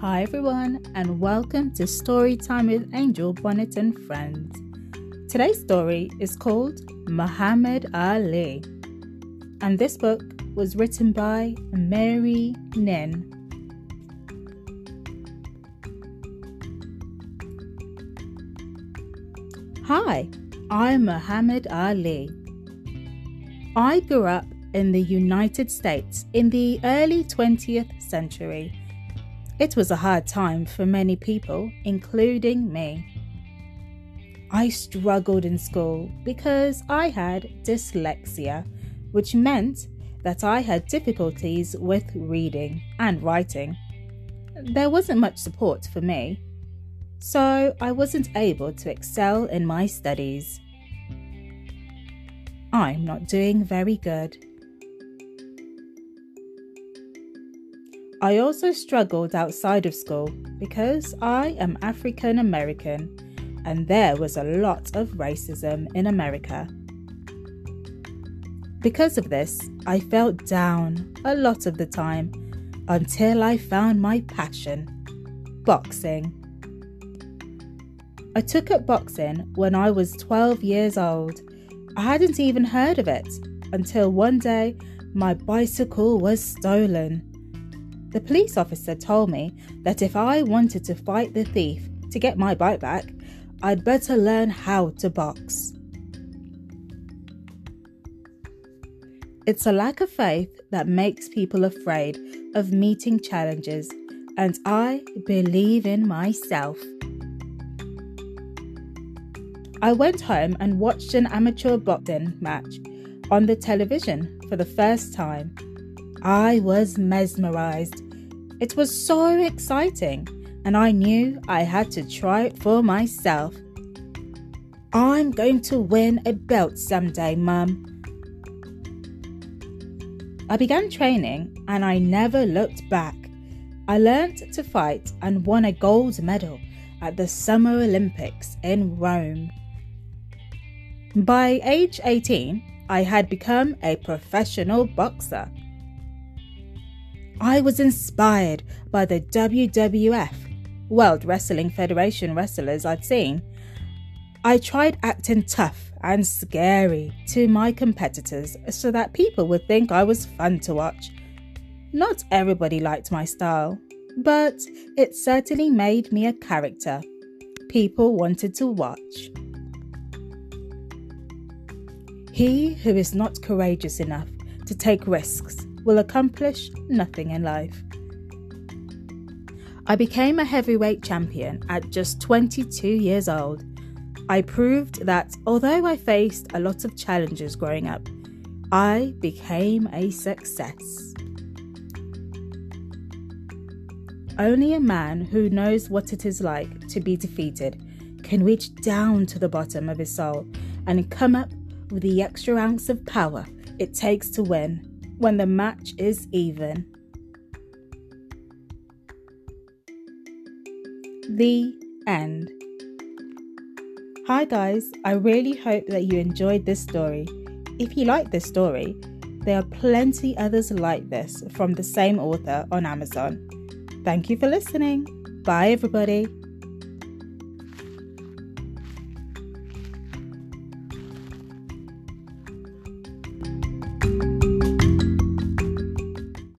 Hi, everyone, and welcome to Storytime with Angel Bonnet and Friends. Today's story is called Muhammad Ali, and this book was written by Mary Nhin. Hi, I'm Muhammad Ali. I grew up in the United States in the early 20th century. It was a hard time for many people, including me. I struggled in school because I had dyslexia, which meant that I had difficulties with reading and writing. There wasn't much support for me, so I wasn't able to excel in my studies. I'm not doing very good. I also struggled outside of school because I am African American and there was a lot of racism in America. Because of this, I felt down a lot of the time until I found my passion boxing. I took up boxing when I was 12 years old. I hadn't even heard of it until one day my bicycle was stolen. The police officer told me that if I wanted to fight the thief to get my bike back, I'd better learn how to box. It's a lack of faith that makes people afraid of meeting challenges, and I believe in myself. I went home and watched an amateur boxing match on the television for the first time. I was mesmerized. It was so exciting, and I knew I had to try it for myself. I'm going to win a belt someday, Mum. I began training and I never looked back. I learned to fight and won a gold medal at the Summer Olympics in Rome. By age 18, I had become a professional boxer. I was inspired by the WWF, World Wrestling Federation wrestlers I'd seen. I tried acting tough and scary to my competitors so that people would think I was fun to watch. Not everybody liked my style, but it certainly made me a character people wanted to watch. He who is not courageous enough to take risks will accomplish nothing in life. I became a heavyweight champion at just 22 years old. I proved that although I faced a lot of challenges growing up, I became a success. Only a man who knows what it is like to be defeated can reach down to the bottom of his soul and come up with the extra ounce of power it takes to win when the match is even. The end. Hi, guys, I really hope that you enjoyed this story. If you like this story, there are plenty others like this from the same author on Amazon. Thank you for listening. Bye, everybody.